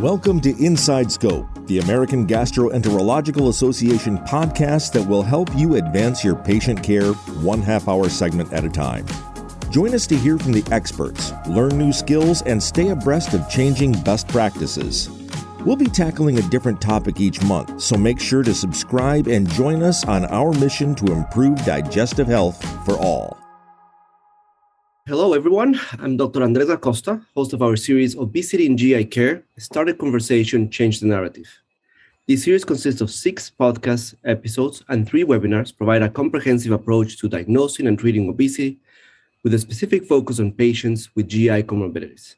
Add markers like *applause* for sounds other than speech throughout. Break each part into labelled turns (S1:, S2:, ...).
S1: Welcome to Inside Scope, the American Gastroenterological Association podcast that will help you advance your patient care one half hour segment at a time. Join us to hear from the experts, learn new skills, and stay abreast of changing best practices. We'll be tackling a different topic each month, so make sure to subscribe and join us on our mission to improve digestive health for all.
S2: Hello, everyone. I'm Dr. Andres Acosta, host of our series Obesity in GI Care Start a Conversation, Change the Narrative. This series consists of six podcast episodes and three webinars provide a comprehensive approach to diagnosing and treating obesity with a specific focus on patients with GI comorbidities.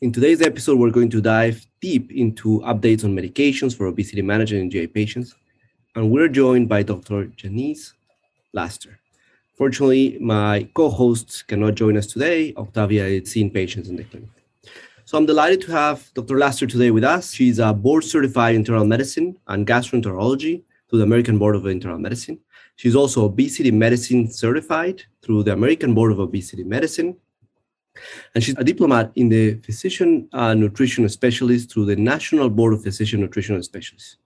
S2: In today's episode, we're going to dive deep into updates on medications for obesity management in GI patients, and we're joined by Dr. Janese Laster. Fortunately, my co-host cannot join us today. Octavia is seeing patients in the clinic. So I'm delighted to have Dr. Laster today with us. She's a board certified internal medicine and gastroenterology through the American Board of Internal Medicine. She's also obesity medicine certified through the American Board of Obesity Medicine. And she's a diplomat in the physician uh, nutrition specialist through the National Board of Physician Nutrition Specialists.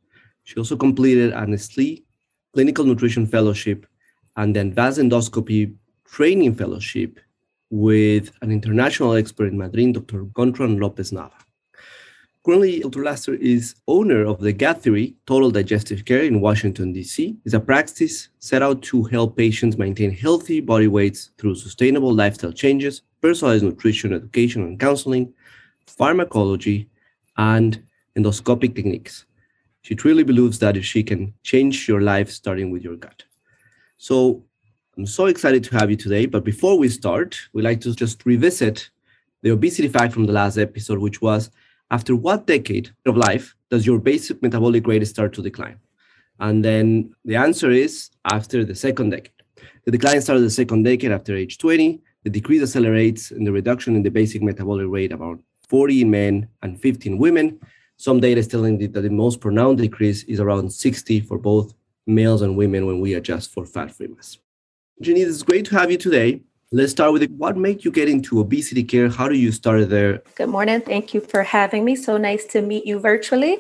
S2: She also completed an SLE clinical nutrition fellowship and then advanced endoscopy training fellowship with an international expert in Madrid, Dr. Gontrand Lopez Nava. Currently, Dr. Laster is owner of the Theory Total Digestive Care in Washington, D.C. It's a practice set out to help patients maintain healthy body weights through sustainable lifestyle changes, personalized nutrition education and counseling, pharmacology, and endoscopic techniques. She truly believes that if she can change your life starting with your gut. So I'm so excited to have you today. But before we start, we'd like to just revisit the obesity fact from the last episode, which was after what decade of life does your basic metabolic rate start to decline? And then the answer is after the second decade. The decline starts the second decade after age 20. The decrease accelerates in the reduction in the basic metabolic rate about 40 in men and 15 women. Some data is telling that the most pronounced decrease is around 60 for both males and women when we adjust for fat-free mass. Jenny, it's great to have you today. Let's start with it. what made you get into obesity care? How do you start there?
S3: Good morning. Thank you for having me. So nice to meet you virtually.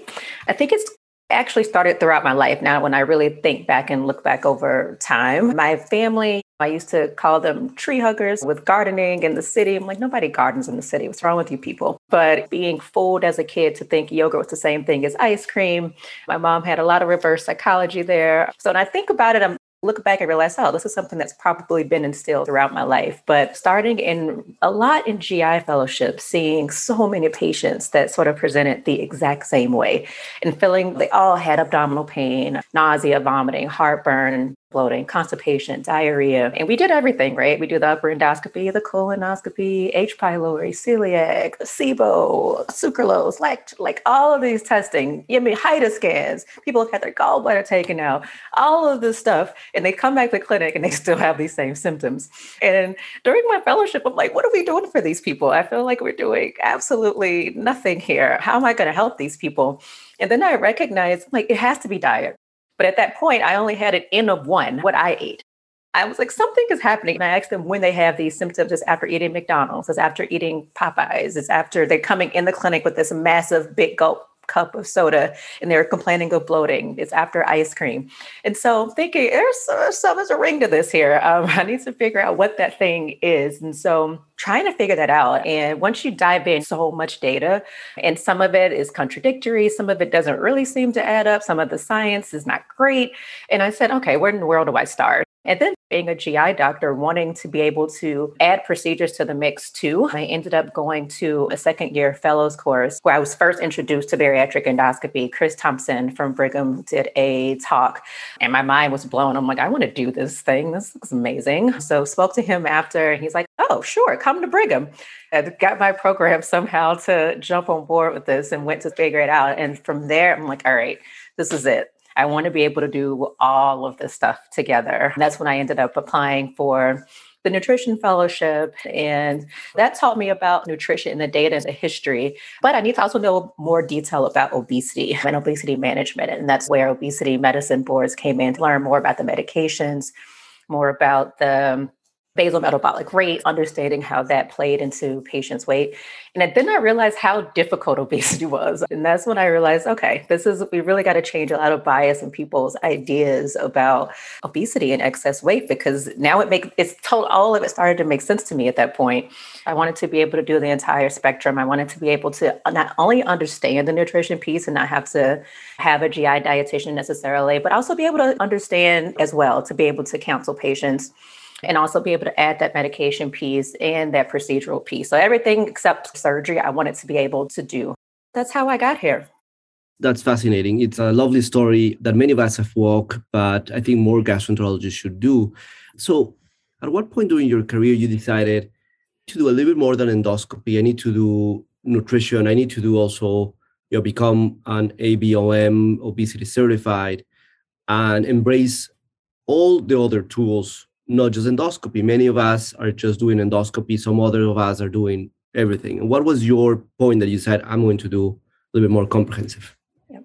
S3: I think it's actually started throughout my life now when I really think back and look back over time. My family, I used to call them tree huggers with gardening in the city. I'm like, nobody gardens in the city. What's wrong with you people? But being fooled as a kid to think yogurt was the same thing as ice cream. My mom had a lot of reverse psychology there. So when I think about it, I'm look back and realize, oh, this is something that's probably been instilled throughout my life. But starting in a lot in GI fellowship, seeing so many patients that sort of presented the exact same way and feeling they all had abdominal pain, nausea, vomiting, heartburn, bloating, constipation, diarrhea. And we did everything, right? We do the upper endoscopy, the colonoscopy, H. pylori, celiac, SIBO, sucralose, like, like all of these testing, I mean, HIDA scans. People have had their gallbladder taken out, all of this stuff. And they come back to the clinic and they still have these same symptoms. And during my fellowship, I'm like, what are we doing for these people? I feel like we're doing absolutely nothing here. How am I going to help these people? And then I recognize like it has to be diet. But at that point, I only had an N of one, what I ate. I was like, something is happening. And I asked them when they have these symptoms. It's after eating McDonald's, it's after eating Popeyes, it's after they're coming in the clinic with this massive big gulp cup of soda and they're complaining of bloating. It's after ice cream. And so I'm thinking there's, some, there's a ring to this here. Um, *laughs* I need to figure out what that thing is. And so trying to figure that out. And once you dive in, so much data, and some of it is contradictory, some of it doesn't really seem to add up, some of the science is not great. And I said, okay, where in the world do I start? And then being a GI doctor, wanting to be able to add procedures to the mix too, I ended up going to a second year fellows course where I was first introduced to bariatric endoscopy. Chris Thompson from Brigham did a talk, and my mind was blown. I'm like, I want to do this thing. This looks amazing. So spoke to him after, and he's like, Oh, sure, come to Brigham. I got my program somehow to jump on board with this and went to figure it out. And from there, I'm like, all right, this is it. I want to be able to do all of this stuff together. And that's when I ended up applying for the nutrition fellowship. And that taught me about nutrition and the data and the history. But I need to also know more detail about obesity and obesity management. And that's where obesity medicine boards came in to learn more about the medications, more about the basal metabolic rate, understanding how that played into patients' weight. And then I realized how difficult *laughs* obesity was. And that's when I realized, okay, this is, we really got to change a lot of bias in people's ideas about obesity and excess weight because now it makes, it's told, all of it started to make sense to me at that point. I wanted to be able to do the entire spectrum. I wanted to be able to not only understand the nutrition piece and not have to have a GI dietitian necessarily, but also be able to understand as well, to be able to counsel patients and also be able to add that medication piece and that procedural piece. So everything except surgery, I wanted to be able to do. That's how I got here.
S2: That's fascinating. It's a lovely story that many of us have walked, but I think more gastroenterologists should do. So, at what point during your career you decided to do a little bit more than endoscopy? I need to do nutrition. I need to do also, you know, become an ABOM obesity certified and embrace all the other tools not just endoscopy. Many of us are just doing endoscopy. Some other of us are doing everything. And what was your point that you said, I'm going to do a little bit more comprehensive? Yeah.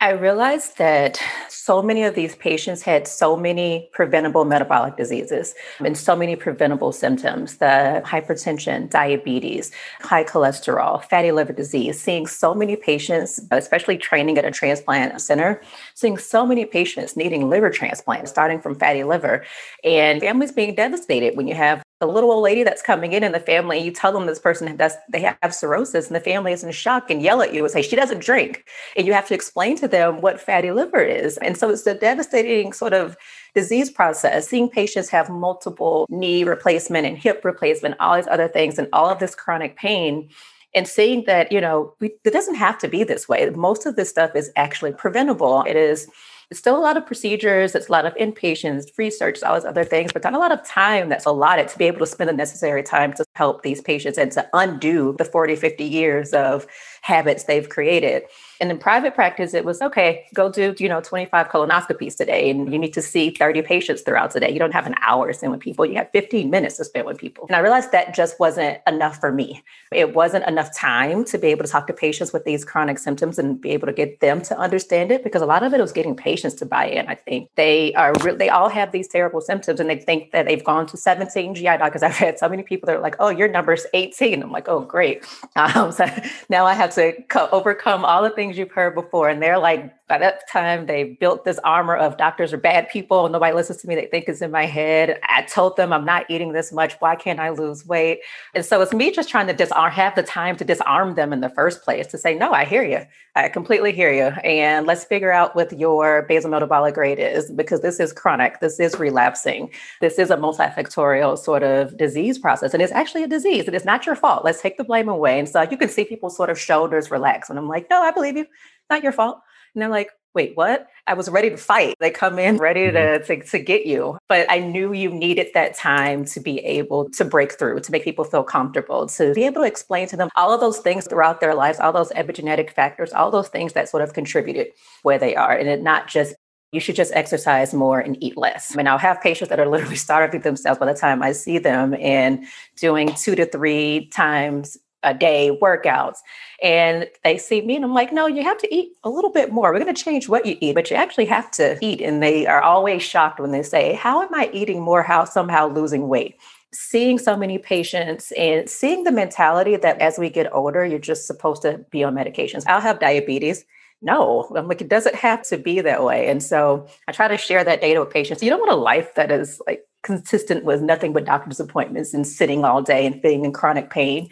S3: I realized that so many of these patients had so many preventable metabolic diseases and so many preventable symptoms the hypertension, diabetes, high cholesterol, fatty liver disease. Seeing so many patients, especially training at a transplant center, seeing so many patients needing liver transplants, starting from fatty liver, and families being devastated when you have a little old lady that's coming in in the family, you tell them this person does they have cirrhosis, and the family is in shock and yell at you and say she doesn't drink, and you have to explain to them what fatty liver is. And so it's a devastating sort of disease process. Seeing patients have multiple knee replacement and hip replacement, all these other things, and all of this chronic pain and seeing that you know we, it doesn't have to be this way most of this stuff is actually preventable it is it's still a lot of procedures, it's a lot of inpatients, research, all those other things, but not a lot of time that's allotted to be able to spend the necessary time to help these patients and to undo the 40, 50 years of habits they've created. And in private practice, it was okay, go do, you know, 25 colonoscopies today, and you need to see 30 patients throughout the day. You don't have an hour to spend with people, you have 15 minutes to spend with people. And I realized that just wasn't enough for me. It wasn't enough time to be able to talk to patients with these chronic symptoms and be able to get them to understand it because a lot of it was getting patients to buy in. I think they are re- they all have these terrible symptoms and they think that they've gone to 17 GI doctors. I've had so many people that are like, oh, your number's 18. I'm like, oh, great. *laughs* Um, so now I have to co- overcome all the things you've heard before. And they're like, by that time, they built this armor of doctors are bad people. Nobody listens to me. They think it's in my head. I told them I'm not eating this much. Why can't I lose weight? And so it's me just trying to disarm, have the time to disarm them in the first place to say, no, I hear you. I completely hear you. And let's figure out what your basal metabolic rate is because this is chronic. This is relapsing. This is a multifactorial sort of disease process. And it's actually a disease. And it's not your fault. Let's take the blame away. And so you can see people's sort of shoulders relax. And I'm like, no, I believe you. Not your fault. And they're like, wait, what? I was ready to fight. They come in ready mm-hmm. to, to, to get you. But I knew you needed that time to be able to break through, to make people feel comfortable, to be able to explain to them all of those things throughout their lives, all those epigenetic factors, all those things that sort of contributed where they are. And it not just you should just exercise more and eat less. I mean, I'll have patients that are *laughs* literally starving themselves by the time I see them and doing two to three times a day workouts and they see me and I'm like, no, you have to eat a little bit more. We're going to change what you eat, but you actually have to eat. And they are always shocked when they say, how am I eating more? How somehow losing weight? Seeing so many patients and seeing the mentality that as we get older, you're just supposed to be on medications. I'll have diabetes. No, I'm like, it doesn't have to be that way. And so I try to share that data with patients. You don't want a life that is like consistent with nothing but doctor's appointments and sitting all day and being in chronic pain.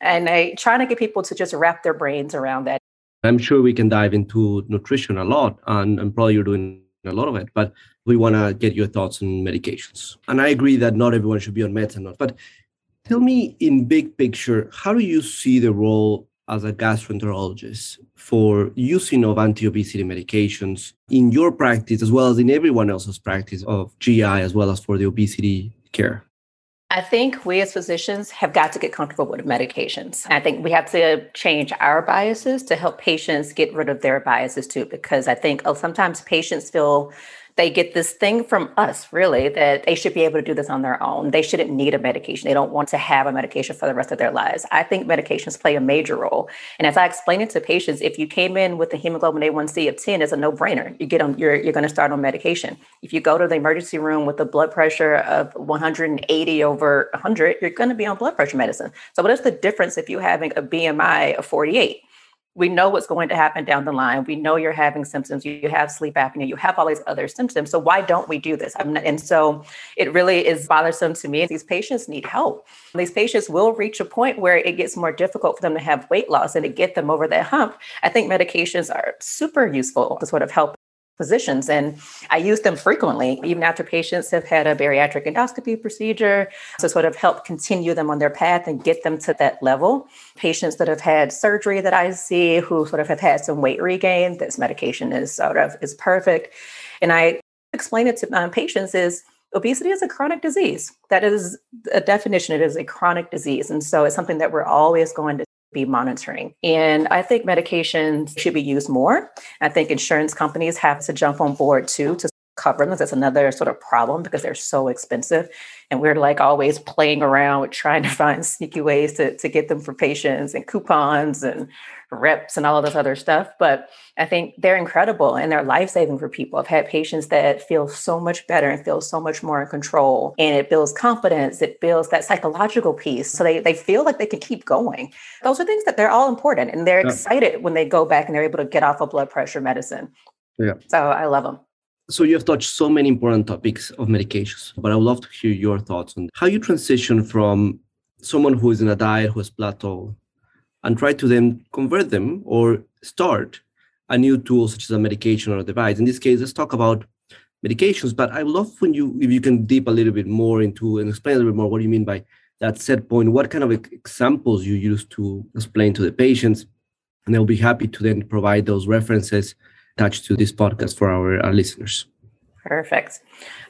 S3: And I try to get people to just wrap their brains around that.
S2: I'm sure we can dive into nutrition a lot, and, and probably you're doing a lot of it, but we want to get your thoughts on medications. And I agree that not everyone should be on meds and not, but tell me in big picture, how do you see the role as a gastroenterologist for using of anti-obesity medications in your practice as well as in everyone else's practice of GI as well as for the obesity care?
S3: I think we as physicians have got to get comfortable with medications. I think we have to change our biases to help patients get rid of their biases too, because I think oh, sometimes patients feel they get this thing from us, really, that they should be able to do this on their own. They shouldn't need a medication. They don't want to have a medication for the rest of their lives. I think medications play a major role. And as I explain it to patients, if you came in with a hemoglobin A1C of 10, it's a no-brainer. You get on, you're, you're going to start on medication. If you go to the emergency room with a blood pressure of 180 over 100, you're going to be on blood pressure medicine. So what is the difference if you're having a BMI of 48? We know what's going to happen down the line. We know you're having symptoms. You have sleep apnea. You have all these other symptoms. So why don't we do this? and so it really is bothersome to me. These patients need help. These patients will reach a point where it gets more difficult for them to have weight loss and to get them over that hump. I think medications are super useful to sort of help physicians and I use them frequently, even after patients have had a bariatric endoscopy procedure to sort of help continue them on their path and get them to that level. Patients that have had surgery that I see who sort of have had some weight regain, this medication is sort of is perfect. And I explain it to my patients is obesity is a chronic disease. That is a definition. It is a chronic disease. And so it's something that we're always going to be monitoring. And I think medications should be used more. I think insurance companies have to jump on board too to cover them. That's another sort of problem because they're so expensive. And we're like always playing around with trying to find sneaky ways to, to get them for patients and coupons and reps and all of this other stuff. But I think they're incredible and they're life saving for people. I've had patients that feel so much better and feel so much more in control. And it builds confidence, it builds that psychological piece. So they, they feel like they can keep going. Those are things that they're all important and they're yeah. excited when they go back and they're able to get off of blood pressure medicine. Yeah. So I love them.
S2: So you have touched so many important topics of medications, but I would love to hear your thoughts on how you transition from someone who is in a diet who has plateaued and try to then convert them or start a new tool such as a medication or a device. In this case, let's talk about medications, but I would love when you if you can deep a little bit more into and explain a little bit more what you mean by that set point, what kind of examples you use to explain to the patients. And I'll be happy to then provide those references attached to this podcast for our, our listeners.
S3: Perfect.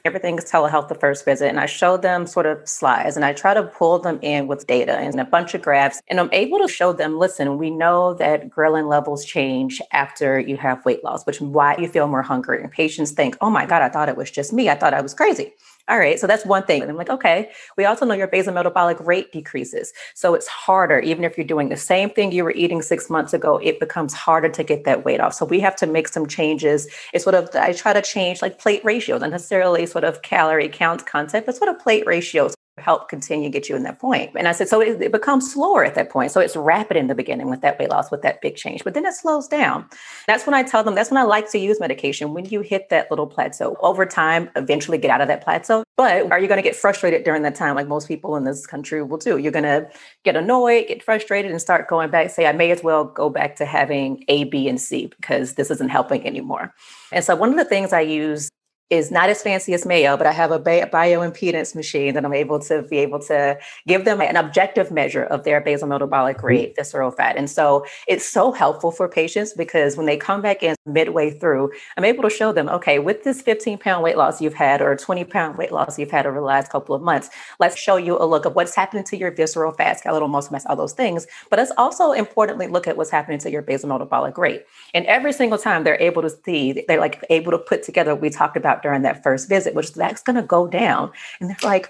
S3: Everything is telehealth the first visit. And I show them sort of slides and I try to pull them in with data and a bunch of graphs. And I'm able to show them listen, we know that ghrelin levels change after you have weight loss, which why you feel more hungry. And patients think, oh my God, I thought it was just me. I thought I was crazy. All right, so that's one thing. And I'm like, okay, we also know your basal metabolic rate decreases. So it's harder, even if you're doing the same thing you were eating six months ago, it becomes harder to get that weight off. So we have to make some changes. It's sort of, I try to change like plate ratios, not necessarily sort of calorie count concept, but sort of plate ratios help continue get you in that point. And I said, so it, it, becomes slower at that point. So it's rapid in the beginning with that weight loss, with that big change, but then it slows down. That's when I tell them, that's when I like to use medication. When you hit that little plateau over time, eventually get out of that plateau. But are you going to get frustrated during that time? Like most people in this country will do. You're going to get annoyed, get frustrated, and start going back, say, I may as well go back to having A, B, and C because this isn't helping anymore. And so one of the things I use is not as fancy as Mayo, but I have a bioimpedance machine that I'm able to be able to give them an objective measure of their basal metabolic mm-hmm. rate, visceral fat. And so it's so helpful for patients because when they come back in midway through, I'm able to show them, okay, with this 15 pound weight loss you've had or 20 pound weight loss you've had over the last couple of months, let's show you a look of what's happening to your visceral fat, skeletal muscle mass, all those things. But let's also importantly look at what's happening to your basal metabolic rate. And every single time they're able to see, they're like able to put together what we talked about during that first visit, which that's going to go down. And they're like,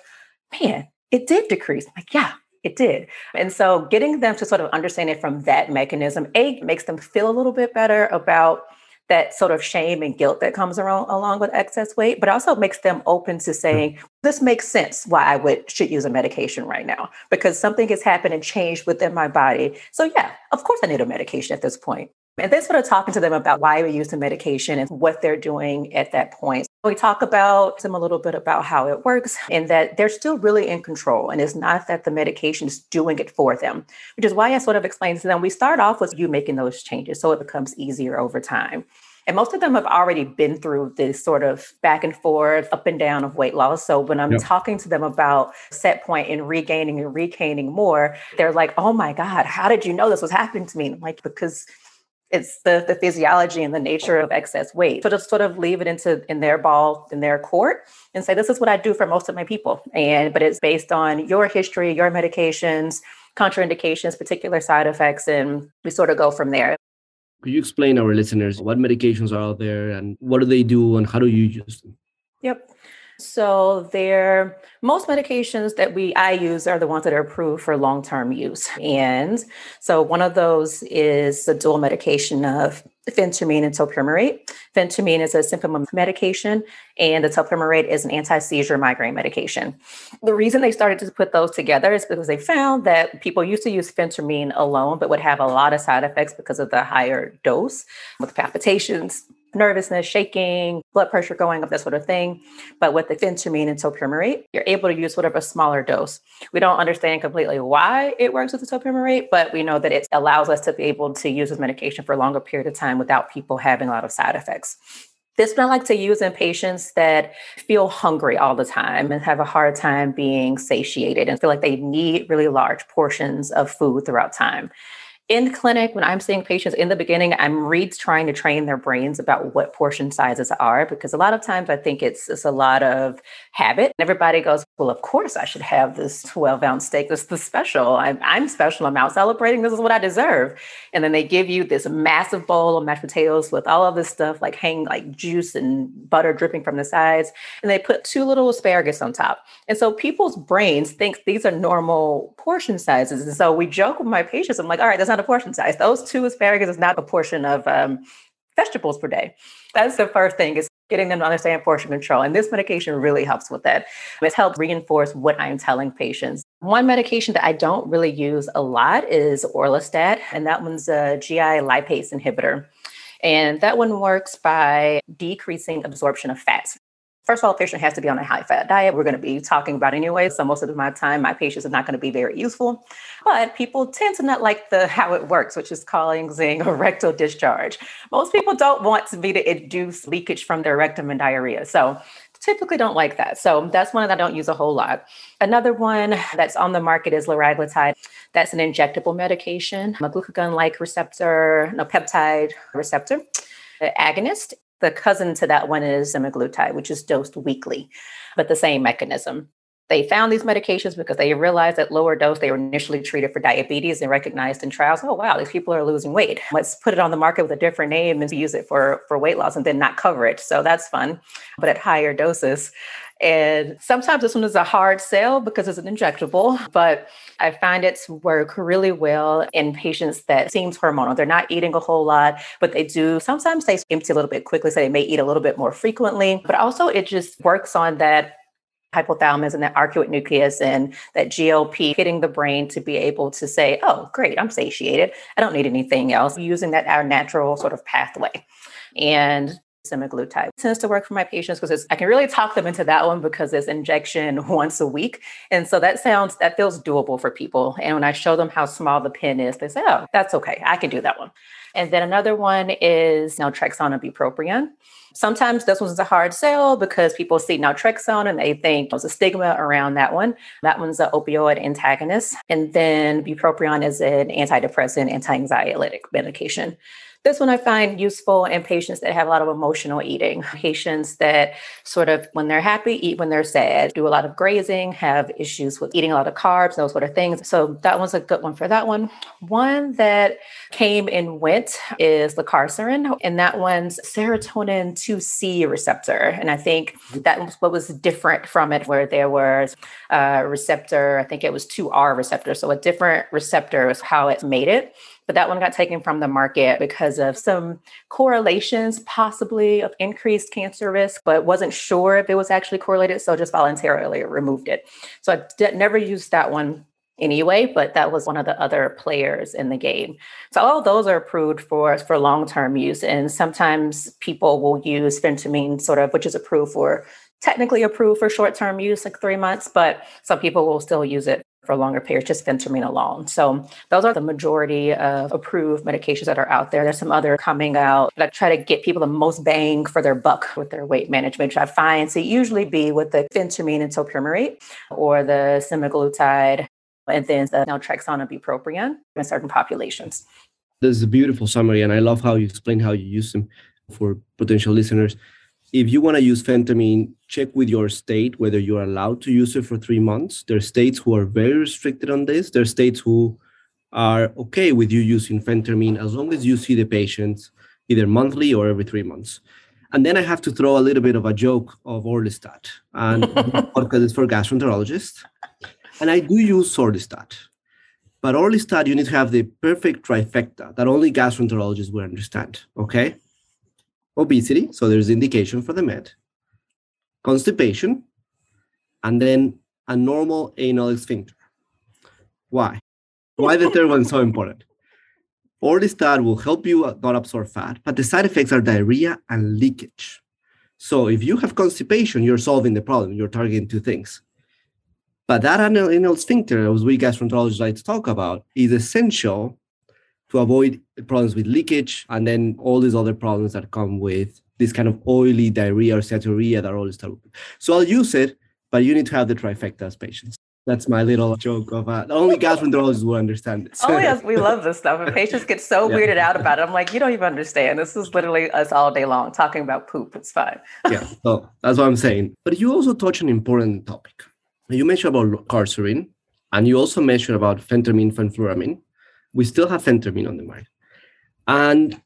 S3: man, it did decrease. I'm like, yeah, it did. And so getting them to sort of understand it from that mechanism, A, makes them feel a little bit better about that sort of shame and guilt that comes around along with excess weight, but also makes them open to hmm. saying, this makes sense why I would should use a medication right now because something has happened and changed within my body. So yeah, of course I need a medication at this point. And then sort of talking to them about why we use the medication and what they're doing at that point. We talk about them a little bit about how it works and that they're still really in control. And it's not that the medication is doing it for them, which is why I sort of explained to them we start off with you making those changes so it becomes easier over time. And most of them have already been through this sort of back and forth, up and down of weight loss. So when I'm yep. talking to them about set point and regaining and regaining more, they're like, oh my God, how did you know this was happening to me? I'm like, because it's the, the physiology and the nature of excess weight. So just sort of leave it into in their ball, in their court and say, this is what I do for most of my people. And but it's based on your history, your medications, contraindications, particular side effects, and we sort of go from there.
S2: Could you explain our listeners what medications are out there and what do they do and how do you use them?
S3: Yep. So there most medications that we I use are the ones that are approved for long-term use. And so one of those is the dual medication of phentermine and topiramate. Phentermine is a symptom medication, and the topiramate is an anti-seizure migraine medication. The reason they started to put those together is because they found that people used to use phentermine alone, but would have a lot of side effects because of the higher dose with palpitations, nervousness, shaking, blood pressure going up, that sort of thing. But with the phentermine and topiramate, you're able to use sort of a smaller dose. We don't understand completely why it works with the topiramate, but we know that it allows us to be able to use this medication for a longer period of time without people having a lot of side effects. This one I like to use in patients that feel hungry all the time and have a hard time being satiated and feel like they need really large portions of food throughout time in clinic when i'm seeing patients in the beginning i'm reads trying to train their brains about what portion sizes are because a lot of times i think it's, it's a lot of habit. Everybody goes well of course i should have this 12 ounce steak. This is the special. I'm, I'm special. I'm out celebrating. This is what i deserve. And then they give you this massive bowl of mashed potatoes with all of this stuff like hang like juice and butter dripping from the sides. And they put two little asparagus on top. And so people's brains think these are normal portion sizes. And so we joke with my patients. I'm like all right that's not not a portion size. Those two asparagus is not a portion of um, vegetables per day. That's the first thing. Is getting them to understand portion control. And this medication really helps with that. It's helped reinforce what I'm telling patients. One medication that I don't really use a lot is Orlistat, and that one's a GI lipase inhibitor. And that one works by decreasing absorption of fats. First of all, a patient has to be on a high fat diet. We're going to be talking about anyway. So most of my time, my patients are not going to be very useful. But people tend to not like the how it works, which is causing a rectal discharge. Most people don't want to be to induce leakage from their rectum and diarrhea. So typically don't like that. So that's one that I don't use a whole lot. Another one that's on the market is liraglutide. That's an injectable medication, a glucagon-like receptor, no peptide receptor the agonist. The cousin to that one is semaglutide, which is dosed weekly, but the same mechanism. They found these medications because they realized at lower dose they were initially treated for diabetes and recognized in trials, oh wow, these people are losing weight. Let's put it on the market with a different name and use it for, for weight loss and then not cover it. So that's fun, but at higher doses. And sometimes this one is a hard sell because it's an injectable, but I find it to work really well in patients that seems hormonal. They're not eating a whole lot, but they do sometimes they empty a little bit quickly, so they may eat a little bit more frequently. But also it just works on that hypothalamus and that arcuate nucleus and that GLP hitting the brain to be able to say, oh, great, I'm satiated. I don't need anything else, using that our natural sort of pathway. And semaglutide tends to work for my patients because I can really talk them into that one because it's injection *laughs* once a week. And so that sounds, that feels doable for people. And when I show them how small the pen is, they say, oh, that's okay. I can do that one. And then another one is naltrexone and bupropion. Sometimes this one's a hard sell because people see naltrexone and they think there's a stigma around that one. That one's an opioid antagonist. And then bupropion is an antidepressant, anti-anxiolytic medication. This one I find useful in patients that have a lot of emotional eating, patients that sort of, when they're happy, eat when they're sad, do a lot of grazing, have issues with eating a lot of carbs, those sort of things. So that one's a good one for that one. One that came and went is lorcaserin, and that one's serotonin 2C receptor. And I think that was what was different from it, where there was a receptor, I think it was 2R receptor. So a different receptor is how it made it but that one got taken from the market because of some correlations, possibly of increased cancer risk, but wasn't sure if it was actually correlated. So just voluntarily removed it. So I never used that one anyway, but that was one of the other players in the game. So all those are approved for for long-term use. And sometimes people will use phentermine sort of, which is approved for technically approved for short-term use, like three months, but some people will still use it for longer periods, just phentermine alone. So those are the majority of approved medications that are out there. There's some other coming out that try to get people the most bang for their buck with their weight management, which I find to usually be with the phentermine and topiramate or the semaglutide and then the naltrexone and bupropion in certain populations.
S2: This is a beautiful summary, and I love how you explain how you use them for potential listeners if you want to use phentermine, check with your state whether you're allowed to use it for three months. There are states who are very restricted on this. There are states who are okay with you using phentermine as long as you see the patients either monthly or every three months. And then I have to throw a little bit of a joke of Orlistat. And *laughs* because it's for gastroenterologists. And I do use Orlistat. But Orlistat, you need to have the perfect trifecta that only gastroenterologists will understand. Okay? Obesity, so there's indication for the med, constipation, and then a normal anal sphincter. Why? Why the third one is so important? Orlistat will help you not absorb fat, but the side effects are diarrhea and leakage. So if you have constipation, you're solving the problem. You're targeting two things. But that anal, anal sphincter, as we gastroenterologists like to talk about, is essential to avoid problems with leakage and then all these other problems that come with this kind of oily diarrhea or steatorrhea that always start. So I'll use it, but you need to have the trifecta as patients. That's my little joke of uh, only gastroenterologists will understand this.
S3: oh yes, we love this stuff. And patients get so *laughs* yeah. weirded out about it. I'm like, you don't even understand. This is literally us all day long talking about poop. It's fine. *laughs*
S2: yeah, so that's what I'm saying. But you also touch an important topic. You mentioned about carcerin, and you also mentioned about phentermine, fenfluramine. We still have phentermine on the market. And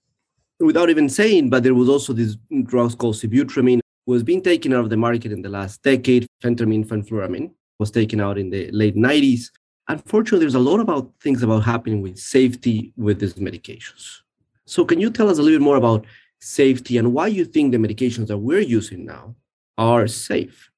S2: without even saying, but there was also this drug called sibutramine was being taken out of the market in the last decade, phentermine, fenfluramine was taken out in the late 90s. Unfortunately, there's a lot about things about happening with safety with these medications. So can you tell us a little bit more about safety and why you think the medications that we're using now are safe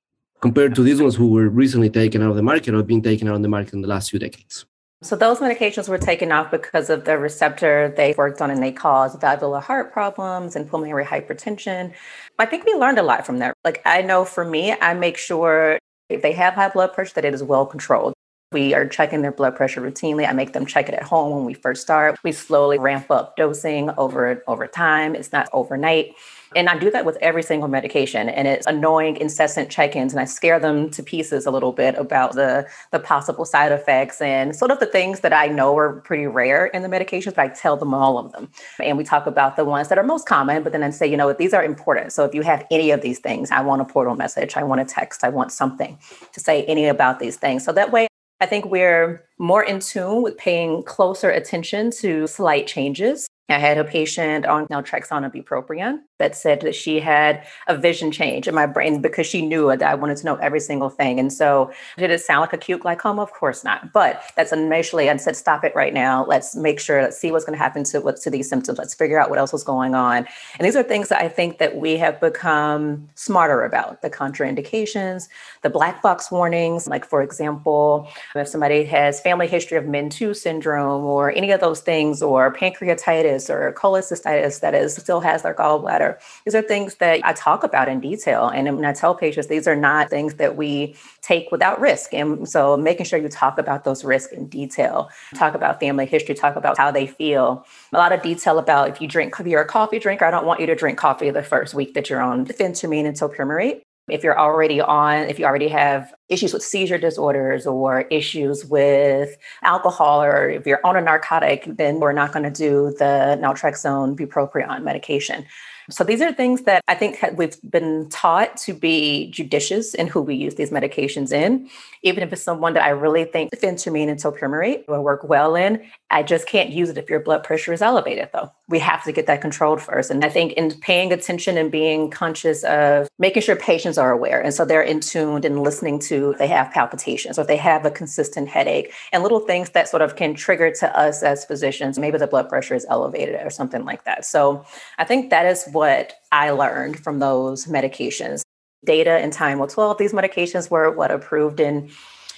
S2: compared to these ones who were recently taken out of the market or being taken out of the market in the last few decades?
S3: So those medications were taken off because of the receptor they worked on and they caused valvular heart problems and pulmonary hypertension. I think we learned a lot from that. Like I know for me, I make sure if they have high blood pressure, that it is well controlled. We are checking their blood pressure routinely. I make them check it at home when we first start. We slowly ramp up dosing over over time. It's not overnight. And I do that with every single medication. And it's annoying, incessant check ins. And I scare them to pieces a little bit about the, the possible side effects and sort of the things that I know are pretty rare in the medications, but I tell them all of them. And we talk about the ones that are most common, but then I say, you know, these are important. So if you have any of these things, I want a portal message, I want a text, I want something to say any about these things. So that way, I think we're more in tune with paying closer attention to slight changes I had a patient on naltrexone and bupropion that said that she had a vision change in my brain because she knew that I wanted to know every single thing. And so, did it sound like acute glaucoma? Of course not. But that's initially I said, stop it right now. Let's make sure. Let's see what's going to happen to what to these symptoms. Let's figure out what else was going on. And these are things that I think that we have become smarter about the contraindications, the black box warnings. Like for example, if somebody has family history of MEN2 syndrome or any of those things, or pancreatitis or cholecystitis that is still has their gallbladder. These are things that I talk about in detail. And when I tell patients, these are not things that we take without risk. And so making sure you talk about those risks in detail, talk about family history, talk about how they feel. A lot of detail about if you drink, if you're a coffee drinker, I don't want you to drink coffee the first week that you're on phentermine and topiramate if you're already on, if you already have issues with seizure disorders or issues with alcohol, or if you're on a narcotic, then we're not going to do the naltrexone bupropion medication. So these are things that I think we've been taught to be judicious in who we use these medications in. Even if it's someone that I really think phentermine and topiramate will work well in, I just can't use it if your blood pressure is elevated, though. We have to get that controlled first. And I think in paying attention and being conscious of making sure patients are aware. And so they're in tuned and listening to they have palpitations or if they have a consistent headache and little things that sort of can trigger to us as physicians. Maybe the blood pressure is elevated or something like that. So I think that is what I learned from those medications. Data and time will 12. These medications were what approved in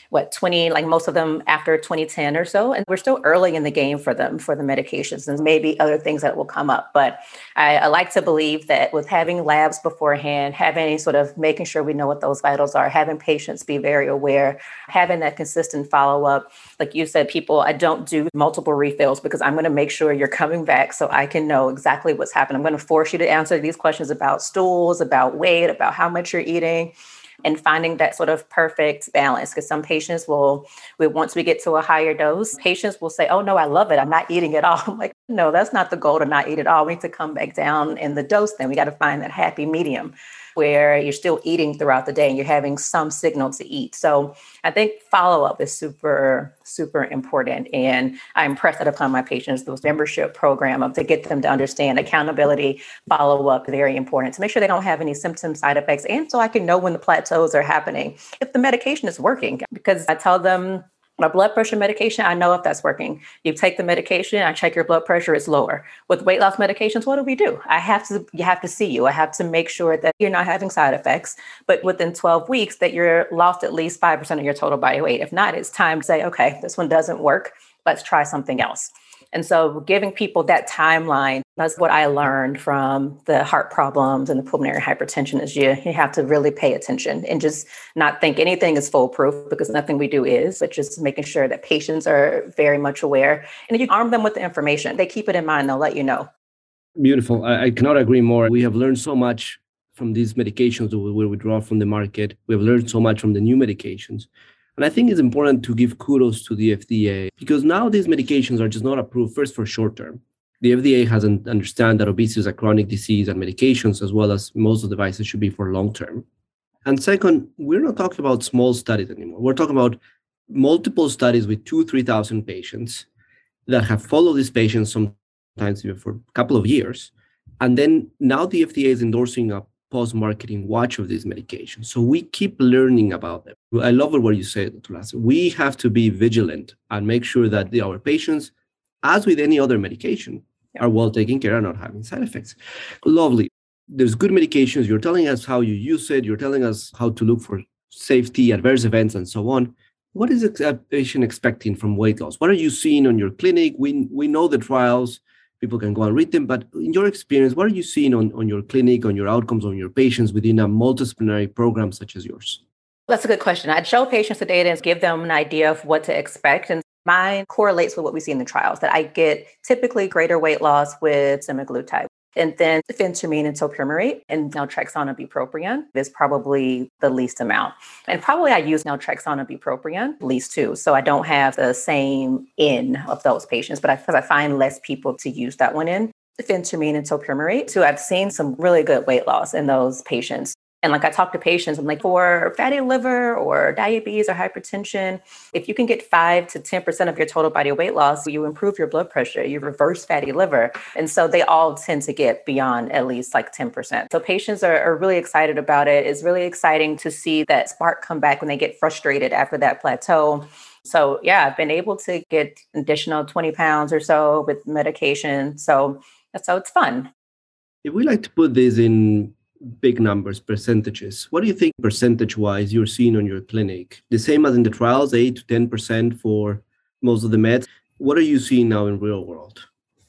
S3: what 20 like most of them after 2010 or so and we're still early in the game for them for the medications and maybe other things that will come up. But I, I, like to believe that with having labs beforehand having sort of making sure we know what those vitals are having patients be very aware having that consistent follow-up. Like you said people i don't do multiple refills because i'm going to make sure you're coming back so i can know exactly what's happening i'm going to force you to answer these questions about stools about weight about how much you're eating and finding that sort of perfect balance. Because some patients will, we, once we get to a higher dose, patients will say, Oh, no, I love it. I'm not eating at all. *laughs* I'm like, No, that's not the goal to not eat at all. We need to come back down in the dose. Then we got to find that happy medium. Where you're still eating throughout the day and you're having some signal to eat. So I think follow up is super, super important. And I impress that upon my patients, those membership program of to get them to understand accountability, follow up, very important to make sure they don't have any symptoms, side effects, and so I can know when the plateaus are happening if the medication is working. Because I tell them my blood pressure medication, I know if that's working. You take the medication, I check your blood pressure, it's lower. With weight loss medications, what do we do? I have to you have to see you. I have to make sure that you're not having side effects, but within 12 weeks that you're lost at least 5% of your total body weight. If not, it's time to say, okay, this one doesn't work. Let's try something else. And so giving people that timeline, that's what I learned from the heart problems and the pulmonary hypertension is you, you have to really pay attention and just not think anything is foolproof because nothing we do is, but just making sure that patients are very much aware. And you arm them with the information. They keep it in mind, they'll let you know.
S2: Beautiful. I, I cannot agree more. We have learned so much from these medications that we withdraw from the market. We have learned so much from the new medications. And I think it's important to give kudos to the FDA because now these medications are just not approved first for short term. The FDA hasn't understand that obesity is a chronic disease and medications, as well as most of the devices, should be for long term. And second, we're not talking about small studies anymore. We're talking about multiple studies with two, 3,000 patients that have followed these patients sometimes even for a couple of years. And then now the FDA is endorsing a post-marketing watch of these medications. So we keep learning about them. I love what you said, Dr. Laster. We have to be vigilant and make sure that the, our patients, as with any other medication, are well taken care and not having side effects. Lovely. There's good medications. You're telling us how you use it. You're telling us how to look for safety, adverse events, and so on. What is a patient expecting from weight loss? What are you seeing on your clinic? We, we know the trials people can go and read them. But in your experience, what are you seeing on, on your clinic, on your outcomes, on your patients within a multidisciplinary program such as yours?
S3: That's a good question. I'd show patients the data and give them an idea of what to expect. And mine correlates with what we see in the trials that I get typically greater weight loss with semaglutide. And then phentermine and topiramate and naltrexone and bupropion is probably the least amount. And probably I use naltrexone and bupropion least too. So I don't have the same in of those patients, but I, I find less people to use that one in phentermine and topiramate. So I've seen some really good weight loss in those patients. And like I talk to patients, I'm like, for fatty liver or diabetes or hypertension, if you can get five to 10% of your total body weight loss, you improve your blood pressure, you reverse fatty liver. And so they all tend to get beyond at least like 10%. So patients are, are really excited about it. It's really exciting to see that spark come back when they get frustrated after that plateau. So yeah, I've been able to get additional 20 pounds or so with medication. So so it's fun.
S2: If we like to put this in big numbers, percentages. What do you think percentage wise you're seeing on your clinic? The same as in the trials, 8 to 10% for most of the meds. What are you seeing now in real world?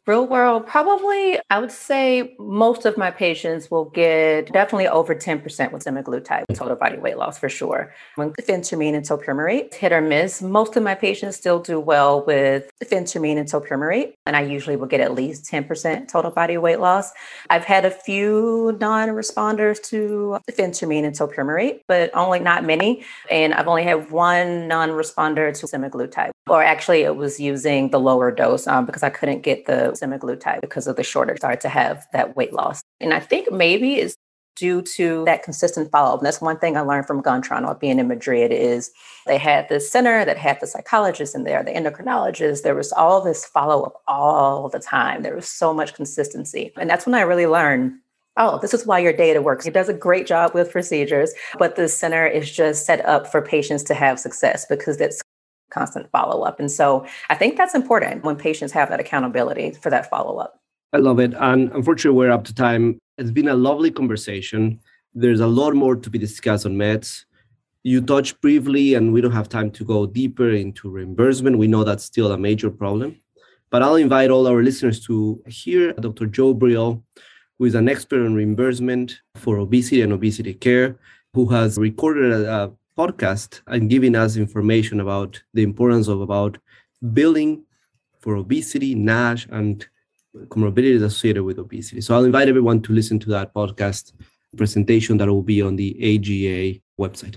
S3: Real world, probably, I would say most of my patients will get definitely over 10% with semaglutide, total body weight loss for sure. When phentermine and topiramate, hit or miss, most of my patients still do well with phentermine and topiramate, and I usually will get at least 10% total body weight loss. I've had a few non-responders to phentermine and topiramate, but only not many, and I've only had one non-responder to semaglutide, or actually it was using the lower dose um, because I couldn't get the semaglutide because of the shorter start to have that weight loss. And I think maybe it's due to that consistent follow-up. And that's one thing I learned from Gontrano being in Madrid is they had this center that had the psychologists in there, the endocrinologists. There was all this follow-up all the time. There was so much consistency. And that's when I really learned oh, this is why your data works. It does a great job with procedures, but the center is just set up for patients to have success because it's constant follow up. And so I think that's important when patients have that accountability for that follow up.
S2: I love it. And unfortunately, we're up to time. It's been a lovely conversation. There's a lot more to be discussed on meds. You touched briefly, and we don't have time to go deeper into reimbursement. We know that's still a major problem. But I'll invite all our listeners to hear Dr. Joel Brill, who is an expert on reimbursement for obesity and obesity care, who has recorded a, podcast and giving us information about the importance of about billing for obesity, NASH, and comorbidities associated with obesity. So I'll invite everyone to listen to that podcast presentation that will be on the AGA website.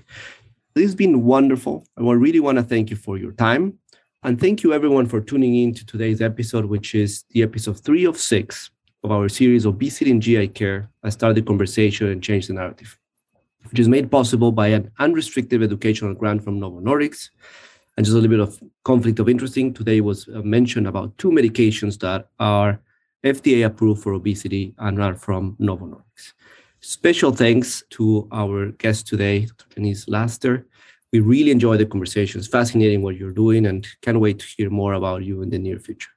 S2: This has been wonderful. I really want to thank you for your time. And thank you everyone for tuning in to today's episode, which is the episode three of six of our series Obesity and GI Care. I started the conversation and changed the narrative. Which is made possible by an unrestricted educational grant from Novo Nordisk. And just a little bit of conflict of interest. Today was uh, mentioned about two medications that are FDA approved for obesity and are from Novo Nordisk. Special thanks to our guest today, Dr. Denise Laster. We really enjoy the conversation. It's fascinating what you're doing and can't wait to hear more about you in the near future.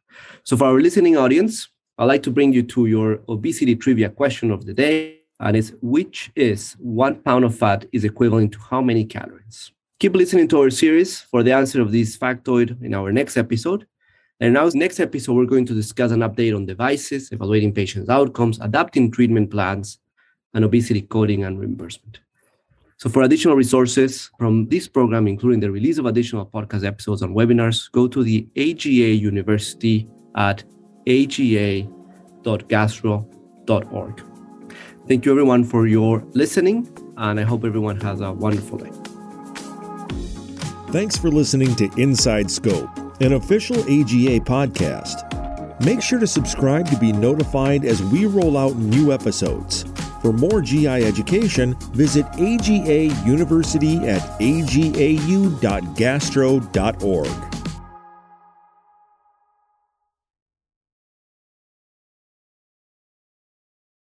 S2: So, for our listening audience, I'd like to bring you to your obesity trivia question of the day. And it's which is one pound of fat is equivalent to how many calories? Keep listening to our series for the answer of this factoid in our next episode. And now, next episode, we're going to discuss an update on devices, evaluating patients' outcomes, adapting treatment plans, and obesity coding and reimbursement. So, for additional resources from this program, including the release of additional podcast episodes and webinars, go to the AGA University at agau.gastro.org. Thank you, everyone, for your listening, and I hope everyone has a wonderful day.
S1: Thanks for listening to Inside Scope an official AGA podcast. Make sure to subscribe to be notified as we roll out new episodes. For more GI education, visit AGA University at agau.gastro.org.